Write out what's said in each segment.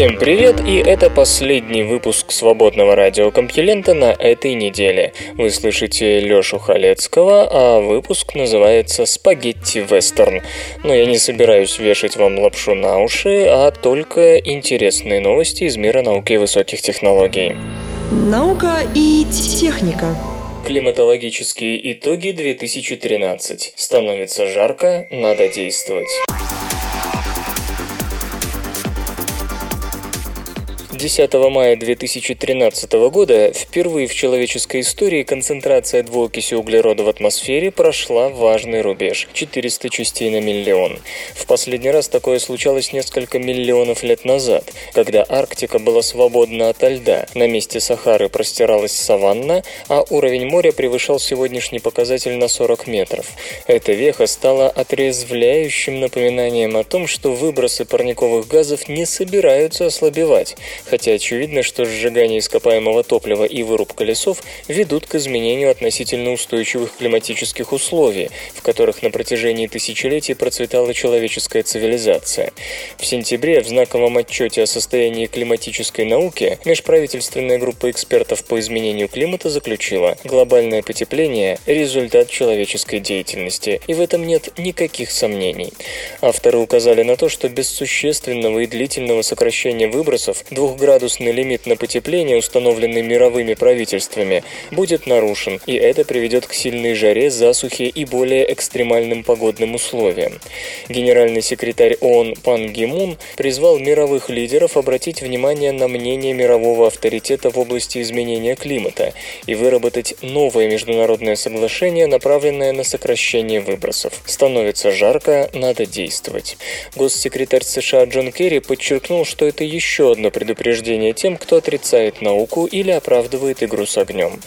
Всем привет, и это последний выпуск свободного радиокомпьюлента на этой неделе. Вы слышите Лёшу Халецкого, а выпуск называется «Спагетти Вестерн». Но я не собираюсь вешать вам лапшу на уши, а только интересные новости из мира науки и высоких технологий. Наука и техника. Климатологические итоги 2013. Становится жарко, надо действовать. 10 мая 2013 года впервые в человеческой истории концентрация двуокиси углерода в атмосфере прошла важный рубеж – 400 частей на миллион. В последний раз такое случалось несколько миллионов лет назад, когда Арктика была свободна от льда, на месте Сахары простиралась саванна, а уровень моря превышал сегодняшний показатель на 40 метров. Эта веха стала отрезвляющим напоминанием о том, что выбросы парниковых газов не собираются ослабевать, хотя очевидно, что сжигание ископаемого топлива и вырубка лесов ведут к изменению относительно устойчивых климатических условий, в которых на протяжении тысячелетий процветала человеческая цивилизация. В сентябре в знаковом отчете о состоянии климатической науки межправительственная группа экспертов по изменению климата заключила, глобальное потепление – результат человеческой деятельности, и в этом нет никаких сомнений. Авторы указали на то, что без существенного и длительного сокращения выбросов двух двухградусный лимит на потепление, установленный мировыми правительствами, будет нарушен, и это приведет к сильной жаре, засухе и более экстремальным погодным условиям. Генеральный секретарь ООН Пан Ги Мун призвал мировых лидеров обратить внимание на мнение мирового авторитета в области изменения климата и выработать новое международное соглашение, направленное на сокращение выбросов. Становится жарко, надо действовать. Госсекретарь США Джон Керри подчеркнул, что это еще одно предупреждение предупреждение тем, кто отрицает науку или оправдывает игру с огнем.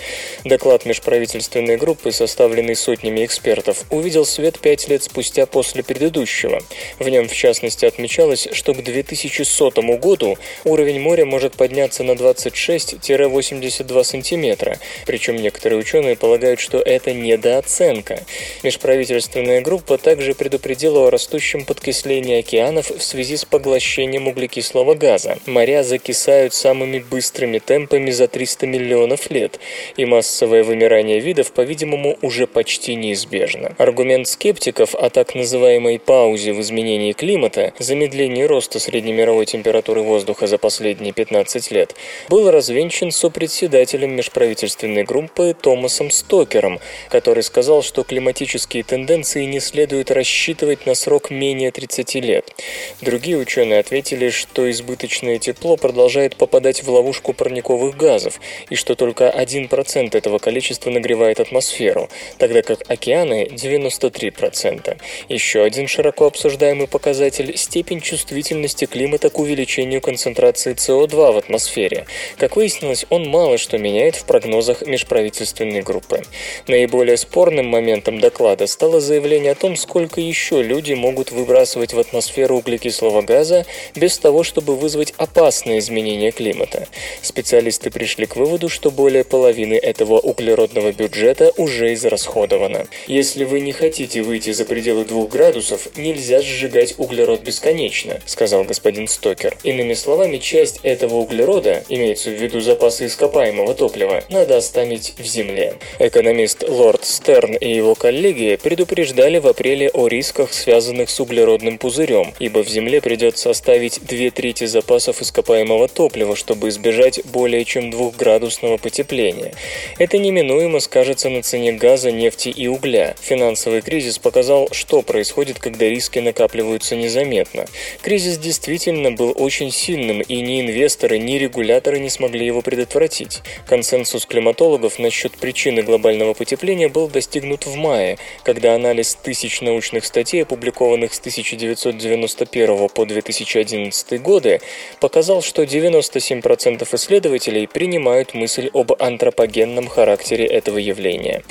Доклад межправительственной группы, составленный сотнями экспертов, увидел свет пять лет спустя после предыдущего. В нем, в частности, отмечалось, что к 2100 году уровень моря может подняться на 26-82 сантиметра, причем некоторые ученые полагают, что это недооценка. Межправительственная группа также предупредила о растущем подкислении океанов в связи с поглощением углекислого газа. Моря закисляют закисают самыми быстрыми темпами за 300 миллионов лет, и массовое вымирание видов, по-видимому, уже почти неизбежно. Аргумент скептиков о так называемой паузе в изменении климата, замедлении роста среднемировой температуры воздуха за последние 15 лет, был развенчан сопредседателем межправительственной группы Томасом Стокером, который сказал, что климатические тенденции не следует рассчитывать на срок менее 30 лет. Другие ученые ответили, что избыточное тепло продолжает продолжает попадать в ловушку парниковых газов, и что только 1% этого количества нагревает атмосферу, тогда как океаны – 93%. Еще один широко обсуждаемый показатель – степень чувствительности климата к увеличению концентрации СО2 в атмосфере. Как выяснилось, он мало что меняет в прогнозах межправительственной группы. Наиболее спорным моментом доклада стало заявление о том, сколько еще люди могут выбрасывать в атмосферу углекислого газа без того, чтобы вызвать опасные изменения климата. Специалисты пришли к выводу, что более половины этого углеродного бюджета уже израсходовано. Если вы не хотите выйти за пределы 2 градусов, нельзя сжигать углерод бесконечно, сказал господин Стокер. Иными словами, часть этого углерода, имеется в виду запасы ископаемого топлива, надо оставить в земле. Экономист Лорд Стерн и его коллеги предупреждали в апреле о рисках, связанных с углеродным пузырем, ибо в земле придется оставить две трети запасов ископаемого атомного топлива, чтобы избежать более чем двухградусного потепления. Это неминуемо скажется на цене газа, нефти и угля. Финансовый кризис показал, что происходит, когда риски накапливаются незаметно. Кризис действительно был очень сильным, и ни инвесторы, ни регуляторы не смогли его предотвратить. Консенсус климатологов насчет причины глобального потепления был достигнут в мае, когда анализ тысяч научных статей, опубликованных с 1991 по 2011 годы, показал, что что 97% исследователей принимают мысль об антропогенном характере этого явления.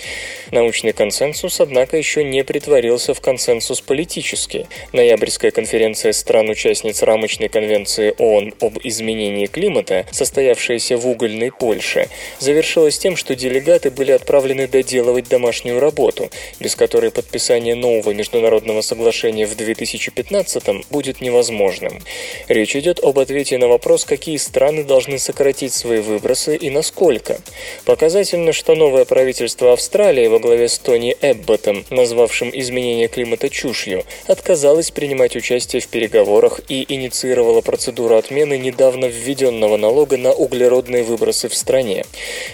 Научный консенсус, однако, еще не притворился в консенсус политический. Ноябрьская конференция стран-участниц рамочной конвенции ООН об изменении климата, состоявшаяся в угольной Польше, завершилась тем, что делегаты были отправлены доделывать домашнюю работу, без которой подписание нового международного соглашения в 2015 будет невозможным. Речь идет об ответе на вопрос, какие страны должны сократить свои выбросы и насколько. Показательно, что новое правительство Австралии во главе с Тони Эбботом, назвавшим изменение климата чушью, отказалось принимать участие в переговорах и инициировало процедуру отмены недавно введенного налога на углеродные выбросы в стране.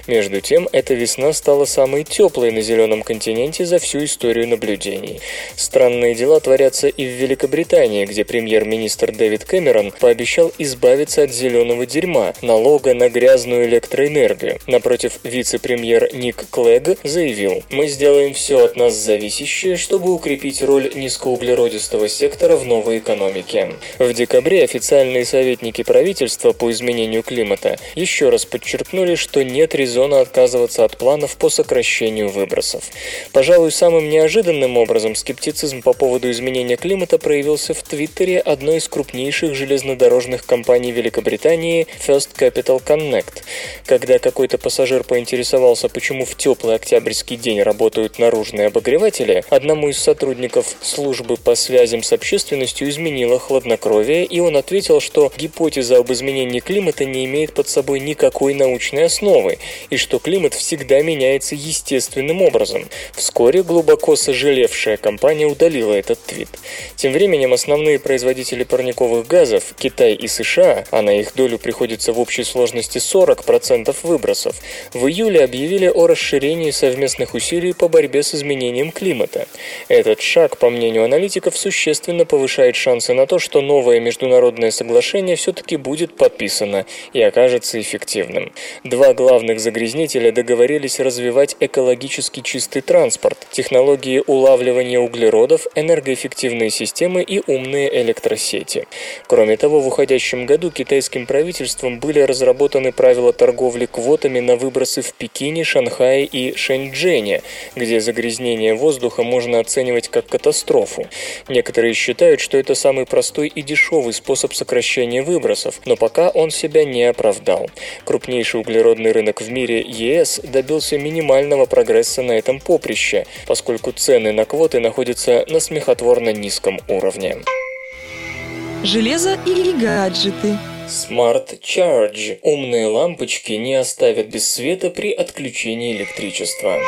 Между тем, эта весна стала самой теплой на зеленом континенте за всю историю наблюдений. Странные дела творятся и в Великобритании, где премьер-министр Дэвид Кэмерон пообещал избавиться от зеленого дерьма, налога на грязную электроэнергию. Напротив, вице-премьер Ник Клэг заявил, «Мы сделаем все от нас зависящее, чтобы укрепить роль низкоуглеродистого сектора в новой экономике». В декабре официальные советники правительства по изменению климата еще раз подчеркнули, что нет резона отказываться от планов по сокращению выбросов. Пожалуй, самым неожиданным образом скептицизм по поводу изменения климата проявился в Твиттере одной из крупнейших железнодорожных компаний Великобритании First Capital Connect. Когда какой-то пассажир поинтересовался, почему в теплый октябрьский день работают наружные обогреватели, одному из сотрудников службы по связям с общественностью изменило хладнокровие, и он ответил, что гипотеза об изменении климата не имеет под собой никакой научной основы, и что климат всегда меняется естественным образом. Вскоре глубоко сожалевшая компания удалила этот твит. Тем временем основные производители парниковых газов, Китай и США, а на их долю приходится в общей сложности 40% выбросов, в июле объявили о расширении совместных усилий по борьбе с изменением климата. Этот шаг, по мнению аналитиков, существенно повышает шансы на то, что новое международное соглашение все-таки будет подписано и окажется эффективным. Два главных загрязнителя договорились развивать экологически чистый транспорт, технологии улавливания углеродов, энергоэффективные системы и умные электросети. Кроме того, в уходящем году китайским правительством были разработаны правила торговли квотами на выбросы в Пекине, Шанхае и Шэньчжэне, где загрязнение воздуха можно оценивать как катастрофу. Некоторые считают, что это самый простой и дешевый способ сокращения выбросов, но пока он себя не оправдал. Крупнейший углеродный рынок в мире ЕС добился минимального прогресса на этом поприще, поскольку цены на квоты находятся на смехотворно низком уровне. Железо и гаджеты. Smart Charge. Умные лампочки не оставят без света при отключении электричества.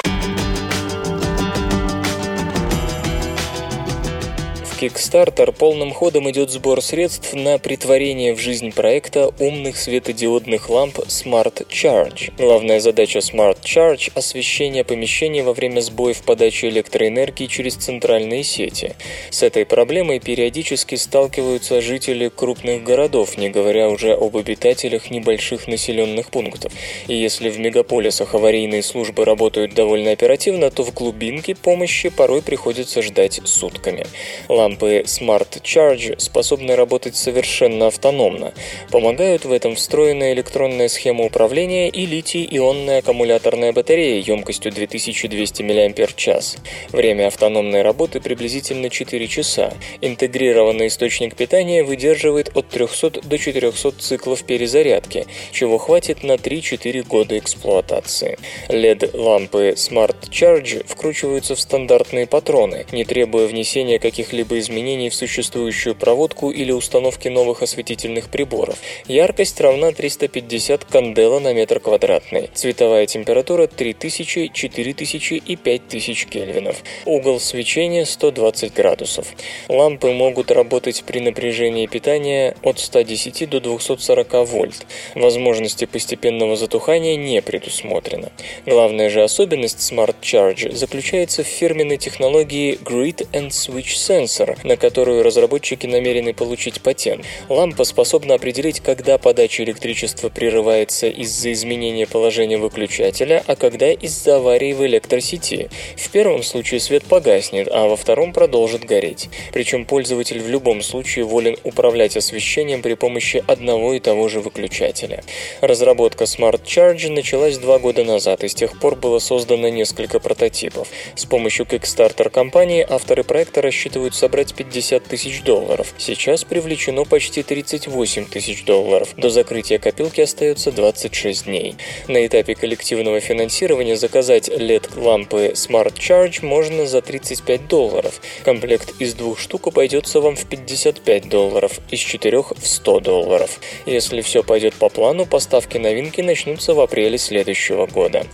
Kickstarter полным ходом идет сбор средств на притворение в жизнь проекта умных светодиодных ламп Smart Charge. Главная задача Smart Charge – освещение помещений во время сбоев подачи электроэнергии через центральные сети. С этой проблемой периодически сталкиваются жители крупных городов, не говоря уже об обитателях небольших населенных пунктов. И если в мегаполисах аварийные службы работают довольно оперативно, то в глубинке помощи порой приходится ждать сутками. Лампы Лампы Smart Charge способны работать совершенно автономно. Помогают в этом встроенная электронная схема управления и литий-ионная аккумуляторная батарея емкостью 2200 мАч. Время автономной работы приблизительно 4 часа. Интегрированный источник питания выдерживает от 300 до 400 циклов перезарядки, чего хватит на 3-4 года эксплуатации. LED-лампы Smart Charge вкручиваются в стандартные патроны, не требуя внесения каких-либо изменений в существующую проводку или установки новых осветительных приборов. Яркость равна 350 кандела на метр квадратный. Цветовая температура 3000, 4000 и 5000 кельвинов. Угол свечения 120 градусов. Лампы могут работать при напряжении питания от 110 до 240 вольт. Возможности постепенного затухания не предусмотрено. Главная же особенность Smart Charge заключается в фирменной технологии Grid and Switch Sensor, Solar, на которую разработчики намерены получить патент. Лампа способна определить, когда подача электричества прерывается из-за изменения положения выключателя, а когда из-за аварии в электросети. В первом случае свет погаснет, а во втором продолжит гореть. Причем пользователь в любом случае волен управлять освещением при помощи одного и того же выключателя. Разработка Smart Charge началась два года назад, и с тех пор было создано несколько прототипов. С помощью Kickstarter компании авторы проекта рассчитывают собрать 50 тысяч долларов. Сейчас привлечено почти 38 тысяч долларов. До закрытия копилки остается 26 дней. На этапе коллективного финансирования заказать LED-лампы Smart Charge можно за 35 долларов. Комплект из двух штук обойдется вам в 55 долларов, из четырех в 100 долларов. Если все пойдет по плану, поставки новинки начнутся в апреле следующего года.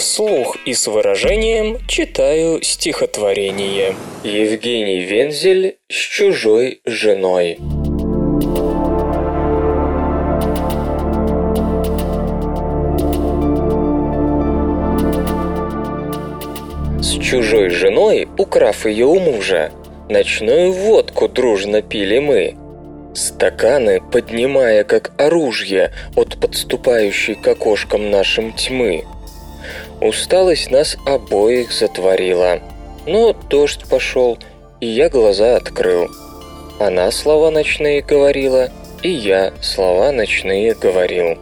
Вслух и с выражением читаю стихотворение. Евгений Вензель с чужой женой. С чужой женой, украв ее у мужа, ночную водку дружно пили мы. Стаканы, поднимая как оружие от подступающей к окошкам нашим тьмы. Усталость нас обоих затворила. Но дождь пошел, и я глаза открыл. Она слова ночные говорила, и я слова ночные говорил.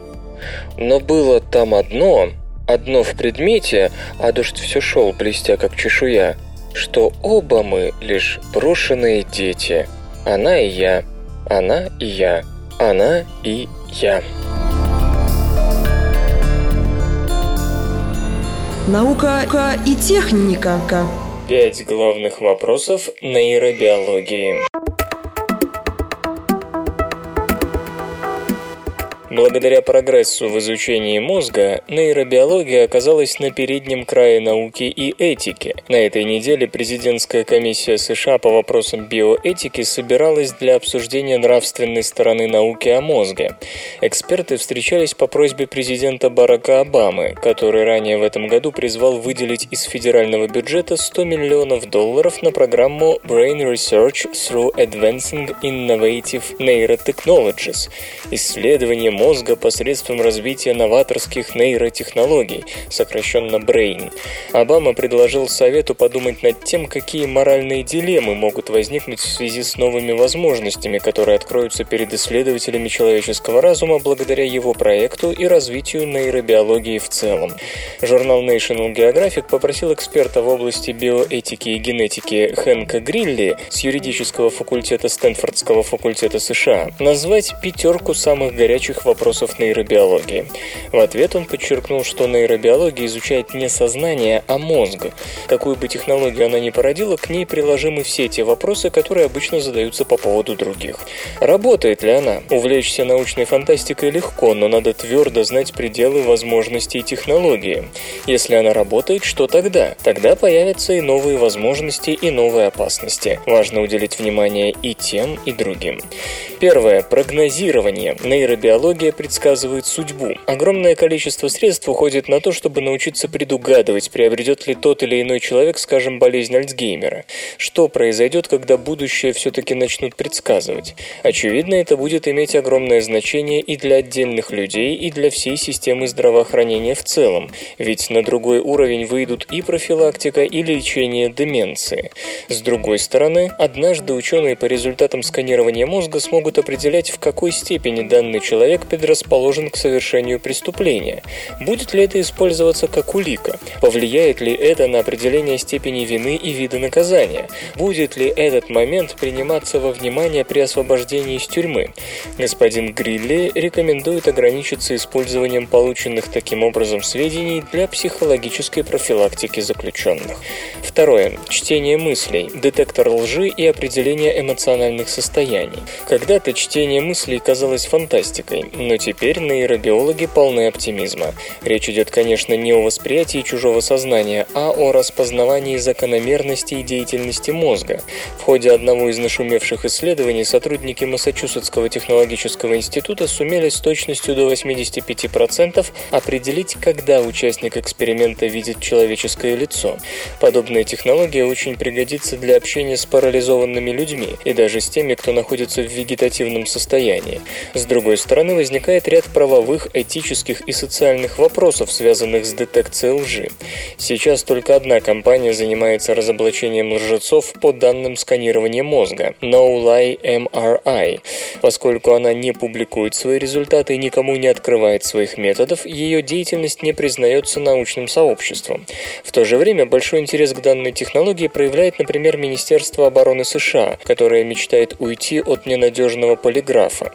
Но было там одно, одно в предмете, а дождь все шел, блестя как чешуя, что оба мы лишь брошенные дети. Она и я, она и я, она и я. Наука и техника. Пять главных вопросов нейробиологии. Благодаря прогрессу в изучении мозга, нейробиология оказалась на переднем крае науки и этики. На этой неделе президентская комиссия США по вопросам биоэтики собиралась для обсуждения нравственной стороны науки о мозге. Эксперты встречались по просьбе президента Барака Обамы, который ранее в этом году призвал выделить из федерального бюджета 100 миллионов долларов на программу Brain Research through Advancing Innovative Neurotechnologies – исследование мозга посредством развития новаторских нейротехнологий, сокращенно BRAIN. Обама предложил Совету подумать над тем, какие моральные дилеммы могут возникнуть в связи с новыми возможностями, которые откроются перед исследователями человеческого разума благодаря его проекту и развитию нейробиологии в целом. Журнал National Geographic попросил эксперта в области биоэтики и генетики Хэнка Грилли с юридического факультета Стэнфордского факультета США назвать пятерку самых горячих вопросов нейробиологии. В ответ он подчеркнул, что нейробиология изучает не сознание, а мозг. Какую бы технологию она ни породила, к ней приложимы все те вопросы, которые обычно задаются по поводу других. Работает ли она? Увлечься научной фантастикой легко, но надо твердо знать пределы возможностей технологии. Если она работает, что тогда? Тогда появятся и новые возможности, и новые опасности. Важно уделить внимание и тем, и другим. Первое. Прогнозирование. Нейробиология Технология предсказывает судьбу. Огромное количество средств уходит на то, чтобы научиться предугадывать, приобретет ли тот или иной человек, скажем, болезнь Альцгеймера. Что произойдет, когда будущее все-таки начнут предсказывать? Очевидно, это будет иметь огромное значение и для отдельных людей, и для всей системы здравоохранения в целом, ведь на другой уровень выйдут и профилактика, и лечение деменции. С другой стороны, однажды ученые по результатам сканирования мозга смогут определять, в какой степени данный человек предрасположен к совершению преступления. Будет ли это использоваться как улика? Повлияет ли это на определение степени вины и вида наказания? Будет ли этот момент приниматься во внимание при освобождении из тюрьмы? Господин Грилли рекомендует ограничиться использованием полученных таким образом сведений для психологической профилактики заключенных. Второе. Чтение мыслей, детектор лжи и определение эмоциональных состояний. Когда-то чтение мыслей казалось фантастикой, но теперь нейробиологи полны оптимизма. Речь идет, конечно, не о восприятии чужого сознания, а о распознавании закономерностей деятельности мозга. В ходе одного из нашумевших исследований сотрудники Массачусетского технологического института сумели с точностью до 85% определить, когда участник эксперимента видит человеческое лицо. Подобная технология очень пригодится для общения с парализованными людьми и даже с теми, кто находится в вегетативном состоянии. С другой стороны, возникает ряд правовых, этических и социальных вопросов, связанных с детекцией лжи. Сейчас только одна компания занимается разоблачением лжецов по данным сканирования мозга – No Lie MRI. Поскольку она не публикует свои результаты и никому не открывает своих методов, ее деятельность не признается научным сообществом. В то же время большой интерес к данной технологии проявляет, например, Министерство обороны США, которое мечтает уйти от ненадежного полиграфа.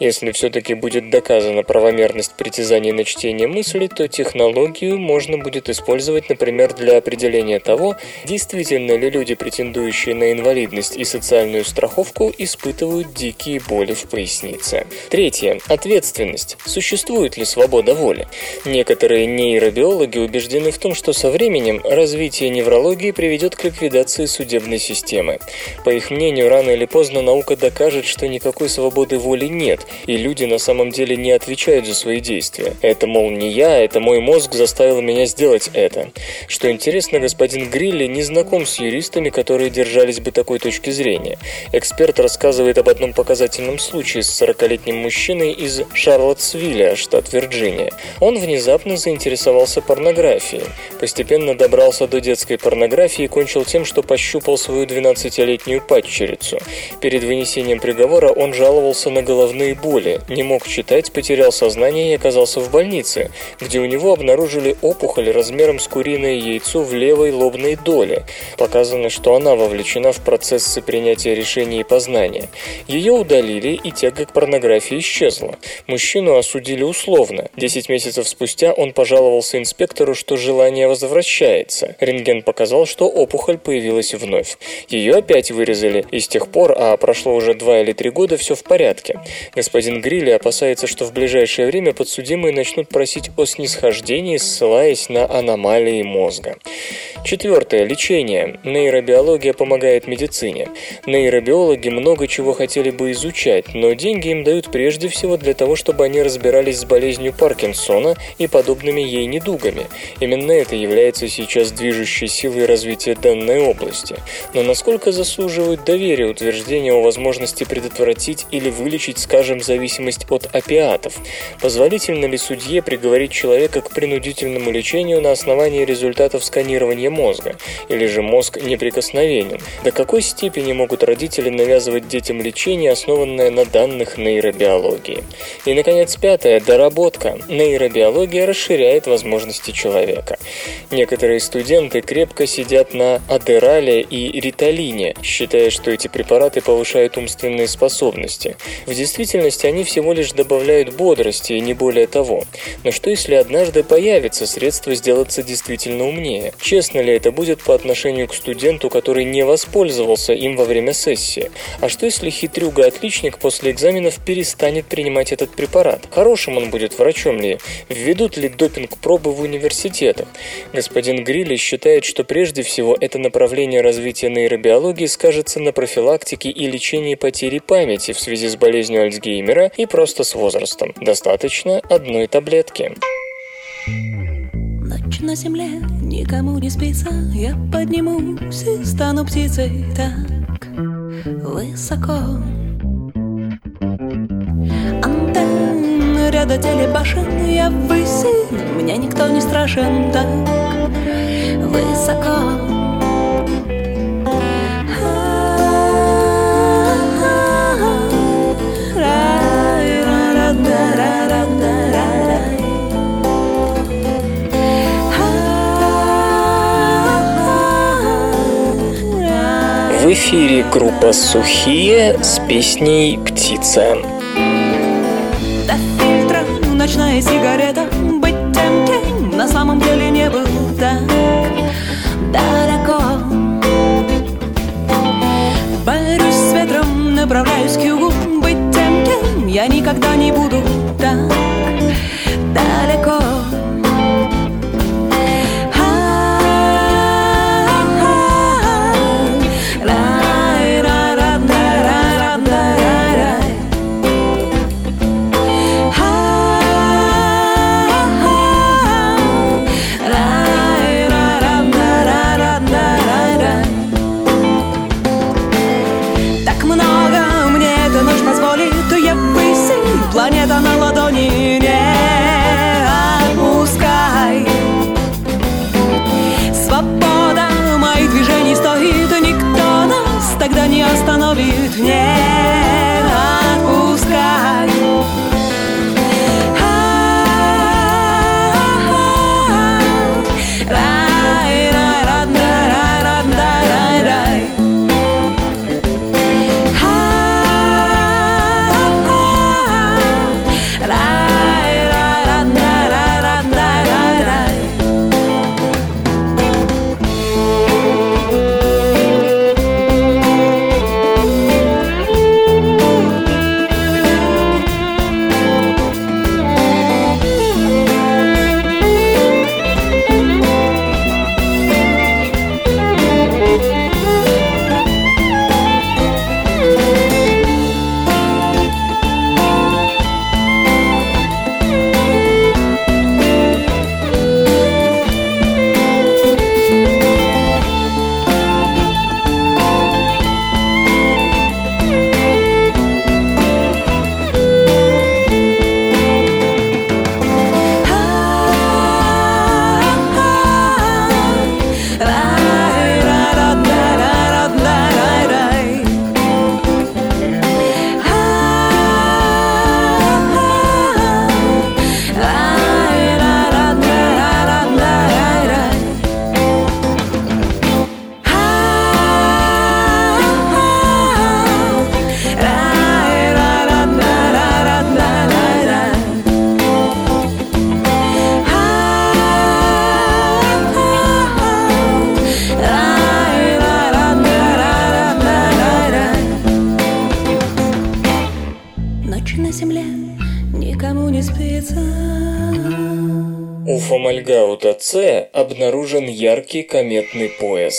Если все-таки будет доказана правомерность притязаний на чтение мысли, то технологию можно будет использовать, например, для определения того, действительно ли люди, претендующие на инвалидность и социальную страховку, испытывают дикие боли в пояснице. Третье. Ответственность. Существует ли свобода воли? Некоторые нейробиологи убеждены в том, что со временем развитие неврологии приведет к ликвидации судебной системы. По их мнению, рано или поздно наука докажет, что никакой свободы воли нет, и люди на самом деле не отвечают за свои действия. Это, мол, не я, это мой мозг заставил меня сделать это. Что интересно, господин Грилли не знаком с юристами, которые держались бы такой точки зрения. Эксперт рассказывает об одном показательном случае с 40-летним мужчиной из Шарлоттсвилля, штат Вирджиния. Он внезапно заинтересовался порнографией. Постепенно добрался до детской порнографии и кончил тем, что пощупал свою 12-летнюю падчерицу. Перед вынесением приговора он жаловался на головные боли, не мог читать, потерял сознание и оказался в больнице, где у него обнаружили опухоль размером с куриное яйцо в левой лобной доле. Показано, что она вовлечена в процессы принятия решений и познания. Ее удалили, и тяга к порнографии исчезла. Мужчину осудили условно. Десять месяцев спустя он пожаловался инспектору, что желание возвращается. Рентген показал, что опухоль появилась вновь. Ее опять вырезали, и с тех пор, а прошло уже два или три года, все в порядке. Господин Грилли опасается, что в ближайшее время подсудимые начнут просить о снисхождении, ссылаясь на аномалии мозга. Четвертое. Лечение. Нейробиология помогает медицине. Нейробиологи много чего хотели бы изучать, но деньги им дают прежде всего для того, чтобы они разбирались с болезнью Паркинсона и подобными ей недугами. Именно это является сейчас движущей силой развития данной области. Но насколько заслуживают доверия утверждения о возможности предотвратить или вылечить, скажем, зависимость от опиатов? Позволительно ли судье приговорить человека к принудительному лечению на основании результатов сканирования мозга? Или же мозг неприкосновенен? До какой степени могут родители навязывать детям лечение, основанное на данных нейробиологии? И, наконец, пятое – доработка. Нейробиология расширяет возможности человека. Некоторые студенты крепко сидят на адерале и риталине, считая, что эти препараты повышают умственные способности. В действительности они всего лишь добавляют бодрости и не более того. Но что если однажды появится средство сделаться действительно умнее? Честно ли это будет по отношению к студенту, который не воспользовался им во время сессии? А что если хитрюга-отличник после экзаменов перестанет принимать этот препарат? Хорошим он будет врачом ли? Введут ли допинг-пробы в университетах? Господин Грилли считает, что прежде всего это направление развития нейробиологии скажется на профилактике и лечении потери памяти в связи с болезнью Альцгеймера и просто с возрастом. Достаточно одной таблетки. Ночь на земле никому не спится. Я поднимусь и стану птицей. Так высоко. Антенн ряда телебашен. Я выси, мне никто не страшен. Так высоко В эфире группа «Сухие» с песней «Птица». На самом деле я никогда не буду так У Фомальгаута С обнаружен яркий кометный пояс.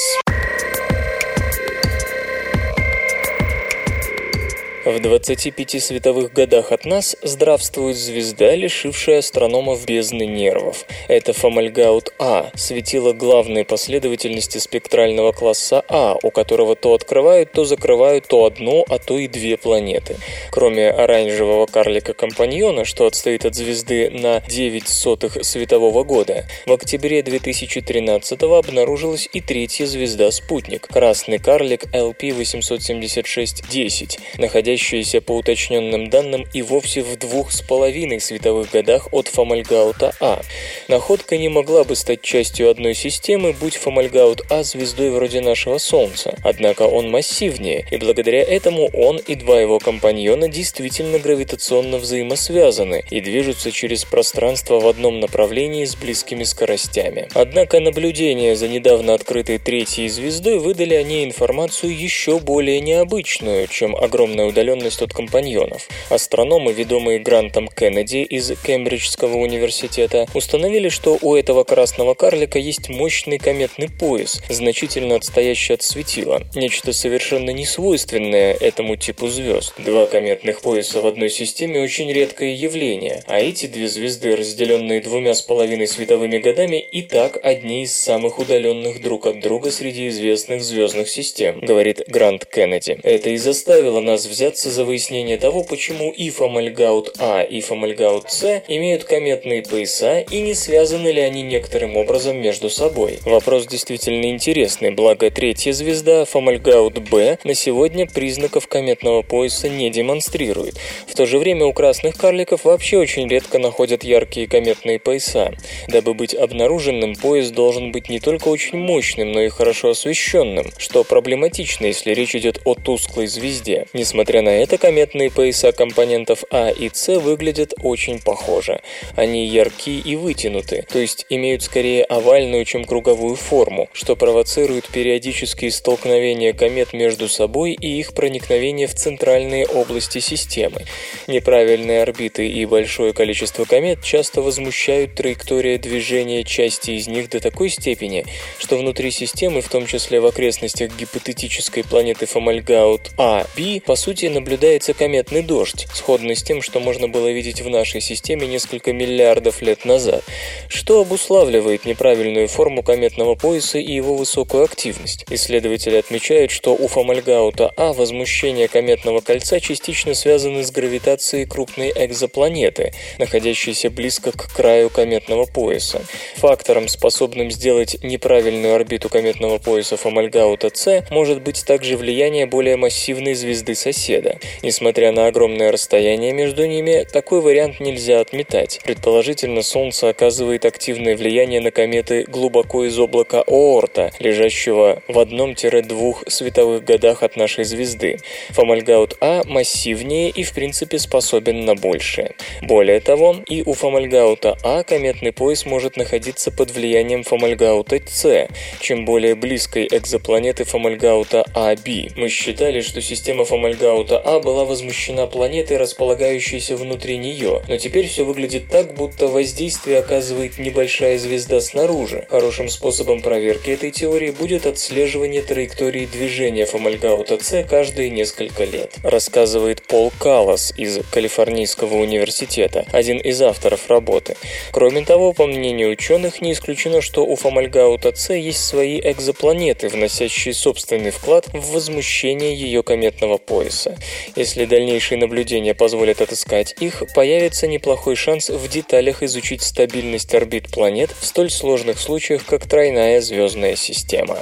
В 25 световых годах от нас здравствует звезда, лишившая астрономов бездны нервов. Это Фомальгаут А, светило главной последовательности спектрального класса А, у которого то открывают, то закрывают то одну, а то и две планеты. Кроме оранжевого карлика-компаньона, что отстоит от звезды на 9 сотых светового года, в октябре 2013 обнаружилась и третья звезда-спутник – красный карлик LP-876-10, находящийся по уточненным данным и вовсе в двух с половиной световых годах от Фомальгаута А. Находка не могла бы стать частью одной системы, будь Фомальгаут А звездой вроде нашего Солнца. Однако он массивнее, и благодаря этому он и два его компаньона действительно гравитационно взаимосвязаны и движутся через пространство в одном направлении с близкими скоростями. Однако наблюдения за недавно открытой третьей звездой выдали о ней информацию еще более необычную, чем огромная удаленность от компаньонов. Астрономы, ведомые Грантом Кеннеди из Кембриджского университета, установили, что у этого красного карлика есть мощный кометный пояс, значительно отстоящий от светила, нечто совершенно несвойственное этому типу звезд. Два кометных пояса в одной системе очень редкое явление, а эти две звезды, разделенные двумя с половиной световыми годами, и так одни из самых удаленных друг от друга среди известных звездных систем, говорит Грант Кеннеди. Это и заставило нас взяться за выяснение того, почему и Фомальгаут А, и Фомальгаут С имеют кометные пояса и не связаны ли они некоторым образом между собой. Вопрос действительно интересный, благо третья звезда, Фомальгаут Б, на сегодня признаков кометного пояса не демонстрирует. В то же время у красных карликов вообще очень редко находят яркие кометные пояса. Дабы быть обнаруженным, пояс должен быть не только очень мощным, но и хорошо освещенным, что проблематично, если речь идет о тусклой звезде. Несмотря это, кометные пояса компонентов А и С выглядят очень похоже. Они ярки и вытянуты, то есть имеют скорее овальную, чем круговую форму, что провоцирует периодические столкновения комет между собой и их проникновение в центральные области системы. Неправильные орбиты и большое количество комет часто возмущают траектория движения части из них до такой степени, что внутри системы, в том числе в окрестностях гипотетической планеты Фомальгаут А, B, по сути наблюдается кометный дождь, сходный с тем, что можно было видеть в нашей системе несколько миллиардов лет назад, что обуславливает неправильную форму кометного пояса и его высокую активность. Исследователи отмечают, что у Фомальгаута А возмущение кометного кольца частично связаны с гравитацией крупной экзопланеты, находящейся близко к краю кометного пояса. Фактором, способным сделать неправильную орбиту кометного пояса Фомальгаута С, может быть также влияние более массивной звезды соседа. Несмотря на огромное расстояние между ними, такой вариант нельзя отметать. Предположительно, Солнце оказывает активное влияние на кометы глубоко из облака Оорта, лежащего в одном-двух световых годах от нашей звезды. Фомальгаут А массивнее и в принципе способен на большее. Более того, и у Фомальгаута А кометный пояс может находиться под влиянием Фомальгаута С, чем более близкой экзопланеты Фомальгаута АБ. Мы считали, что система Фомальгаута А была возмущена планетой, располагающейся внутри нее, но теперь все выглядит так, будто воздействие оказывает небольшая звезда снаружи. Хорошим способом проверки этой теории будет отслеживание траектории движения Фомальгаута С каждые несколько лет, рассказывает Пол Каллас из Калифорнийского университета, один из авторов работы. Кроме того, по мнению ученых, не исключено, что у Фомальгаута С есть свои экзопланеты, вносящие собственный вклад в возмущение ее кометного пояса. Если дальнейшие наблюдения позволят отыскать их, появится неплохой шанс в деталях изучить стабильность орбит планет в столь сложных случаях, как тройная звездная система.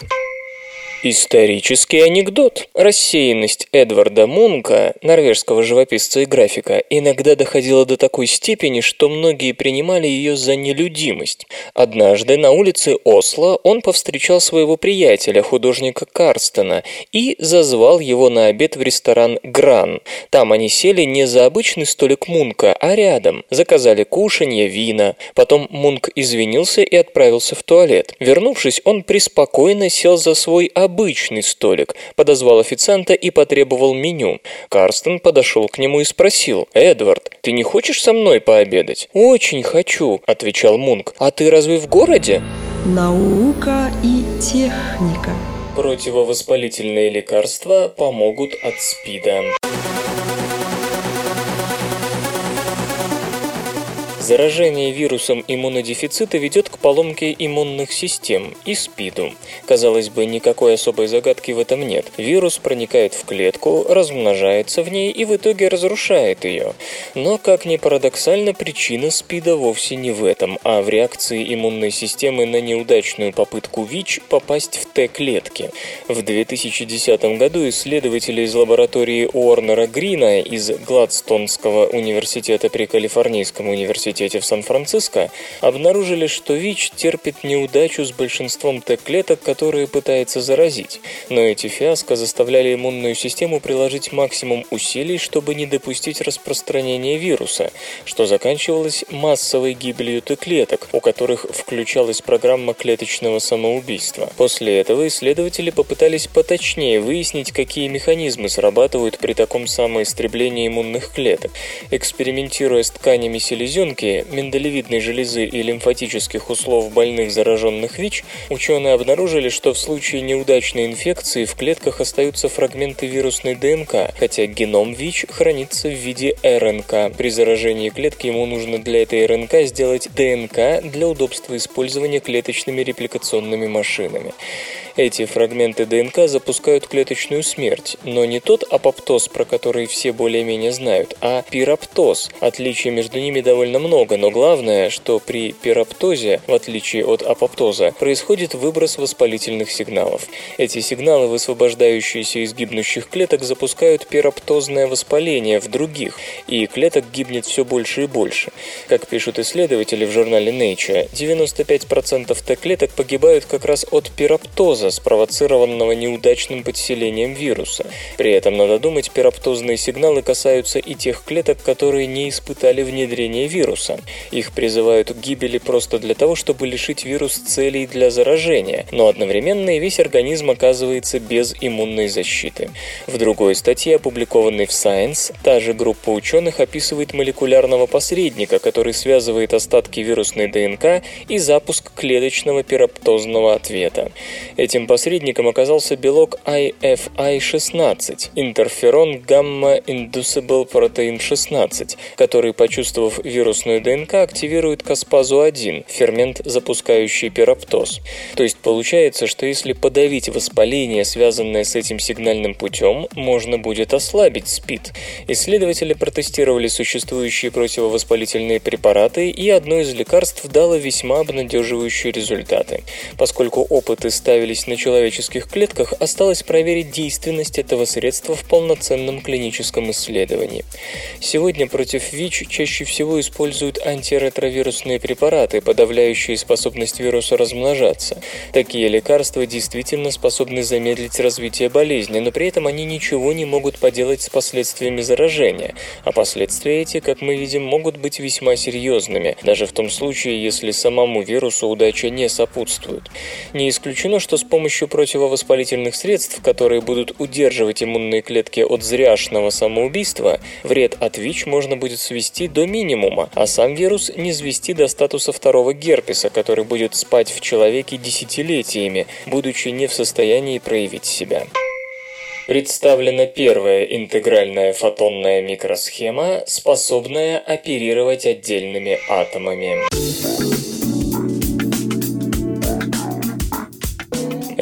Исторический анекдот. Рассеянность Эдварда Мунка, норвежского живописца и графика, иногда доходила до такой степени, что многие принимали ее за нелюдимость. Однажды на улице Осло он повстречал своего приятеля, художника Карстена, и зазвал его на обед в ресторан «Гран». Там они сели не за обычный столик Мунка, а рядом. Заказали кушанье, вина. Потом Мунк извинился и отправился в туалет. Вернувшись, он преспокойно сел за свой обед обычный столик, подозвал официанта и потребовал меню. Карстен подошел к нему и спросил, «Эдвард, ты не хочешь со мной пообедать?» «Очень хочу», — отвечал Мунк. «А ты разве в городе?» Наука и техника. Противовоспалительные лекарства помогут от СПИДа. Заражение вирусом иммунодефицита ведет к поломке иммунных систем и СПИДу. Казалось бы, никакой особой загадки в этом нет. Вирус проникает в клетку, размножается в ней и в итоге разрушает ее. Но, как ни парадоксально, причина СПИДа вовсе не в этом, а в реакции иммунной системы на неудачную попытку ВИЧ попасть в Т-клетки. В 2010 году исследователи из лаборатории Уорнера Грина из Гладстонского университета при Калифорнийском университете университете в Сан-Франциско обнаружили, что ВИЧ терпит неудачу с большинством Т-клеток, которые пытается заразить. Но эти фиаско заставляли иммунную систему приложить максимум усилий, чтобы не допустить распространения вируса, что заканчивалось массовой гибелью Т-клеток, у которых включалась программа клеточного самоубийства. После этого исследователи попытались поточнее выяснить, какие механизмы срабатывают при таком самоистреблении иммунных клеток. Экспериментируя с тканями селезенки, клетки миндалевидной железы и лимфатических узлов больных зараженных ВИЧ, ученые обнаружили, что в случае неудачной инфекции в клетках остаются фрагменты вирусной ДНК, хотя геном ВИЧ хранится в виде РНК. При заражении клетки ему нужно для этой РНК сделать ДНК для удобства использования клеточными репликационными машинами. Эти фрагменты ДНК запускают клеточную смерть, но не тот апоптоз, про который все более-менее знают, а пироптоз. Отличий между ними довольно много, но главное, что при пироптозе, в отличие от апоптоза, происходит выброс воспалительных сигналов. Эти сигналы, высвобождающиеся из гибнущих клеток, запускают пироптозное воспаление в других, и клеток гибнет все больше и больше. Как пишут исследователи в журнале Nature, 95% Т-клеток погибают как раз от пироптоза, туберкулеза, спровоцированного неудачным подселением вируса. При этом, надо думать, пироптозные сигналы касаются и тех клеток, которые не испытали внедрение вируса. Их призывают к гибели просто для того, чтобы лишить вирус целей для заражения, но одновременно и весь организм оказывается без иммунной защиты. В другой статье, опубликованной в Science, та же группа ученых описывает молекулярного посредника, который связывает остатки вирусной ДНК и запуск клеточного пироптозного ответа. Этим посредником оказался белок IFI-16, интерферон гамма-inducible протеин 16, который, почувствовав вирусную ДНК, активирует каспазу-1, фермент, запускающий пироптоз. То есть получается, что если подавить воспаление, связанное с этим сигнальным путем, можно будет ослабить СПИД. Исследователи протестировали существующие противовоспалительные препараты, и одно из лекарств дало весьма обнадеживающие результаты. Поскольку опыты ставились на человеческих клетках, осталось проверить действенность этого средства в полноценном клиническом исследовании. Сегодня против ВИЧ чаще всего используют антиретровирусные препараты, подавляющие способность вируса размножаться. Такие лекарства действительно способны замедлить развитие болезни, но при этом они ничего не могут поделать с последствиями заражения, а последствия эти, как мы видим, могут быть весьма серьезными, даже в том случае, если самому вирусу удача не сопутствует. Не исключено, что с помощью противовоспалительных средств, которые будут удерживать иммунные клетки от зряшного самоубийства, вред от ВИЧ можно будет свести до минимума, а сам вирус не свести до статуса второго герпеса, который будет спать в человеке десятилетиями, будучи не в состоянии проявить себя. Представлена первая интегральная фотонная микросхема, способная оперировать отдельными атомами.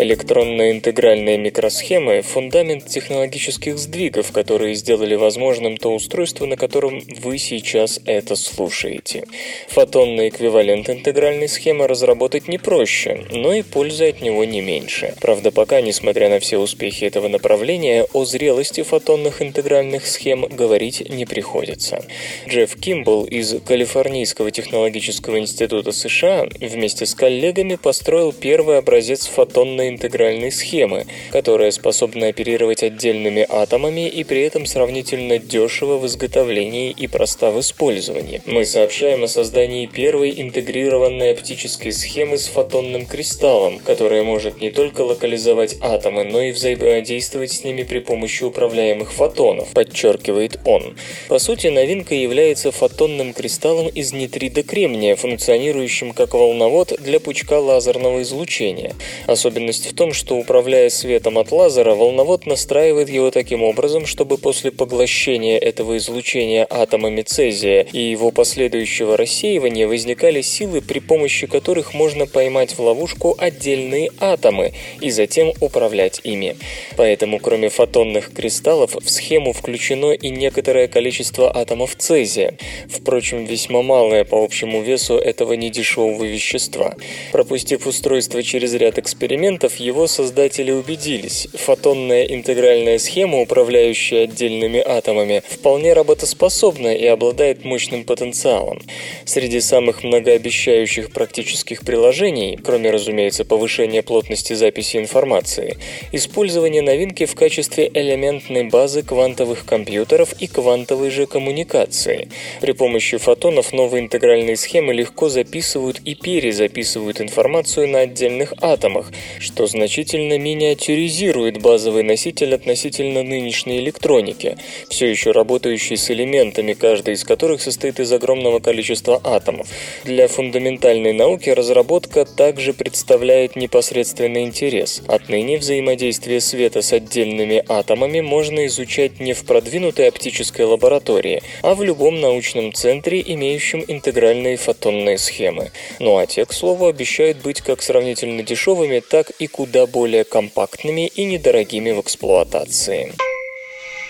Электронные интегральные микросхемы – фундамент технологических сдвигов, которые сделали возможным то устройство, на котором вы сейчас это слушаете. Фотонный эквивалент интегральной схемы разработать не проще, но и пользы от него не меньше. Правда, пока, несмотря на все успехи этого направления, о зрелости фотонных интегральных схем говорить не приходится. Джефф Кимбл из Калифорнийского технологического института США вместе с коллегами построил первый образец фотонной интегральной схемы, которая способна оперировать отдельными атомами и при этом сравнительно дешево в изготовлении и проста в использовании. Мы сообщаем о создании первой интегрированной оптической схемы с фотонным кристаллом, которая может не только локализовать атомы, но и взаимодействовать с ними при помощи управляемых фотонов, подчеркивает он. По сути, новинка является фотонным кристаллом из нитрида кремния, функционирующим как волновод для пучка лазерного излучения. Особенно Особенность в том, что управляя светом от лазера, волновод настраивает его таким образом, чтобы после поглощения этого излучения атомами цезия и его последующего рассеивания возникали силы, при помощи которых можно поймать в ловушку отдельные атомы и затем управлять ими. Поэтому, кроме фотонных кристаллов, в схему включено и некоторое количество атомов цезия. Впрочем, весьма малое по общему весу этого недешевого вещества. Пропустив устройство через ряд экспериментов, моментов его создатели убедились, фотонная интегральная схема, управляющая отдельными атомами, вполне работоспособна и обладает мощным потенциалом. Среди самых многообещающих практических приложений, кроме, разумеется, повышения плотности записи информации, использование новинки в качестве элементной базы квантовых компьютеров и квантовой же коммуникации. При помощи фотонов новые интегральные схемы легко записывают и перезаписывают информацию на отдельных атомах, что значительно миниатюризирует базовый носитель относительно нынешней электроники, все еще работающий с элементами, каждый из которых состоит из огромного количества атомов. Для фундаментальной науки разработка также представляет непосредственный интерес. Отныне взаимодействие света с отдельными атомами можно изучать не в продвинутой оптической лаборатории, а в любом научном центре, имеющем интегральные фотонные схемы. Ну а те, к слову, обещают быть как сравнительно дешевыми, так и куда более компактными и недорогими в эксплуатации.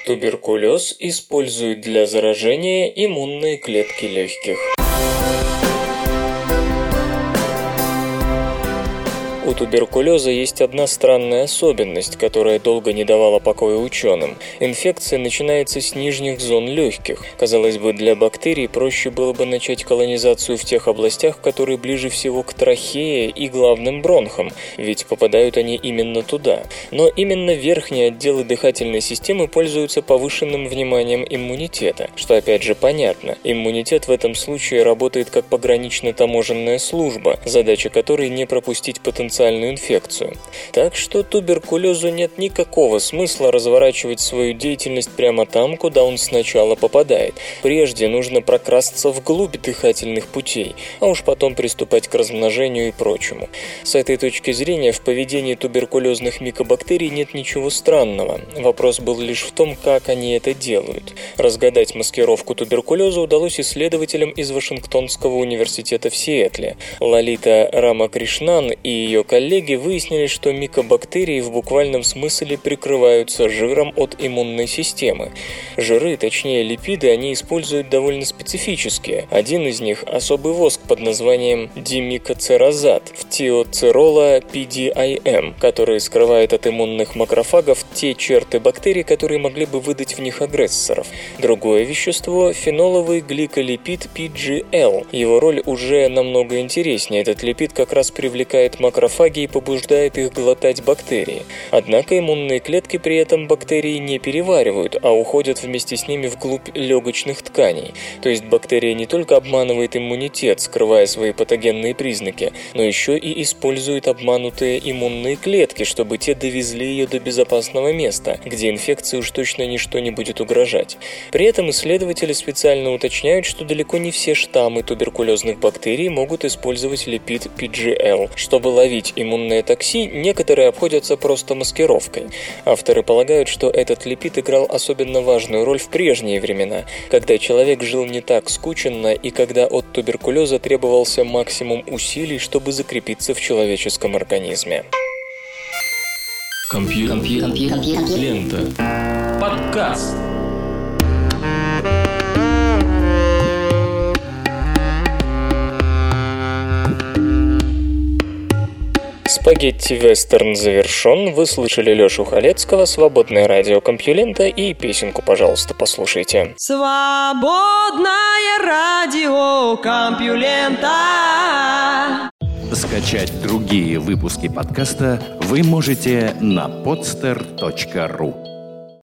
Туберкулез используют для заражения иммунные клетки легких. У туберкулеза есть одна странная особенность, которая долго не давала покоя ученым. Инфекция начинается с нижних зон легких. Казалось бы, для бактерий проще было бы начать колонизацию в тех областях, которые ближе всего к трахее и главным бронхам, ведь попадают они именно туда. Но именно верхние отделы дыхательной системы пользуются повышенным вниманием иммунитета, что опять же понятно. Иммунитет в этом случае работает как погранично-таможенная служба, задача которой не пропустить потенциал потенциальную инфекцию. Так что туберкулезу нет никакого смысла разворачивать свою деятельность прямо там, куда он сначала попадает. Прежде нужно прокрасться вглубь дыхательных путей, а уж потом приступать к размножению и прочему. С этой точки зрения в поведении туберкулезных микобактерий нет ничего странного. Вопрос был лишь в том, как они это делают. Разгадать маскировку туберкулеза удалось исследователям из Вашингтонского университета в Сиэтле. Лолита Рамакришнан и ее ее коллеги выяснили, что микобактерии в буквальном смысле прикрываются жиром от иммунной системы. Жиры, точнее липиды, они используют довольно специфические. Один из них – особый воск под названием димикоцерозат в тиоцерола PDIM, который скрывает от иммунных макрофагов те черты бактерий, которые могли бы выдать в них агрессоров. Другое вещество – феноловый гликолипид PGL. Его роль уже намного интереснее. Этот липид как раз привлекает макрофаги макрофаги и побуждает их глотать бактерии. Однако иммунные клетки при этом бактерии не переваривают, а уходят вместе с ними вглубь легочных тканей. То есть бактерия не только обманывает иммунитет, скрывая свои патогенные признаки, но еще и использует обманутые иммунные клетки, чтобы те довезли ее до безопасного места, где инфекции уж точно ничто не будет угрожать. При этом исследователи специально уточняют, что далеко не все штаммы туберкулезных бактерий могут использовать липид PGL, чтобы ловить ловить иммунное такси, некоторые обходятся просто маскировкой. Авторы полагают, что этот липид играл особенно важную роль в прежние времена, когда человек жил не так скученно и когда от туберкулеза требовался максимум усилий, чтобы закрепиться в человеческом организме. Компьютер. Компьютер. Компьютер. Лента. Подкаст. Спагетти-вестерн завершен. Вы слышали Лешу Халецкого, свободное радио Компьюлента и песенку, пожалуйста, послушайте. Свободное радио Компьюлента. Скачать другие выпуски подкаста вы можете на podster.ru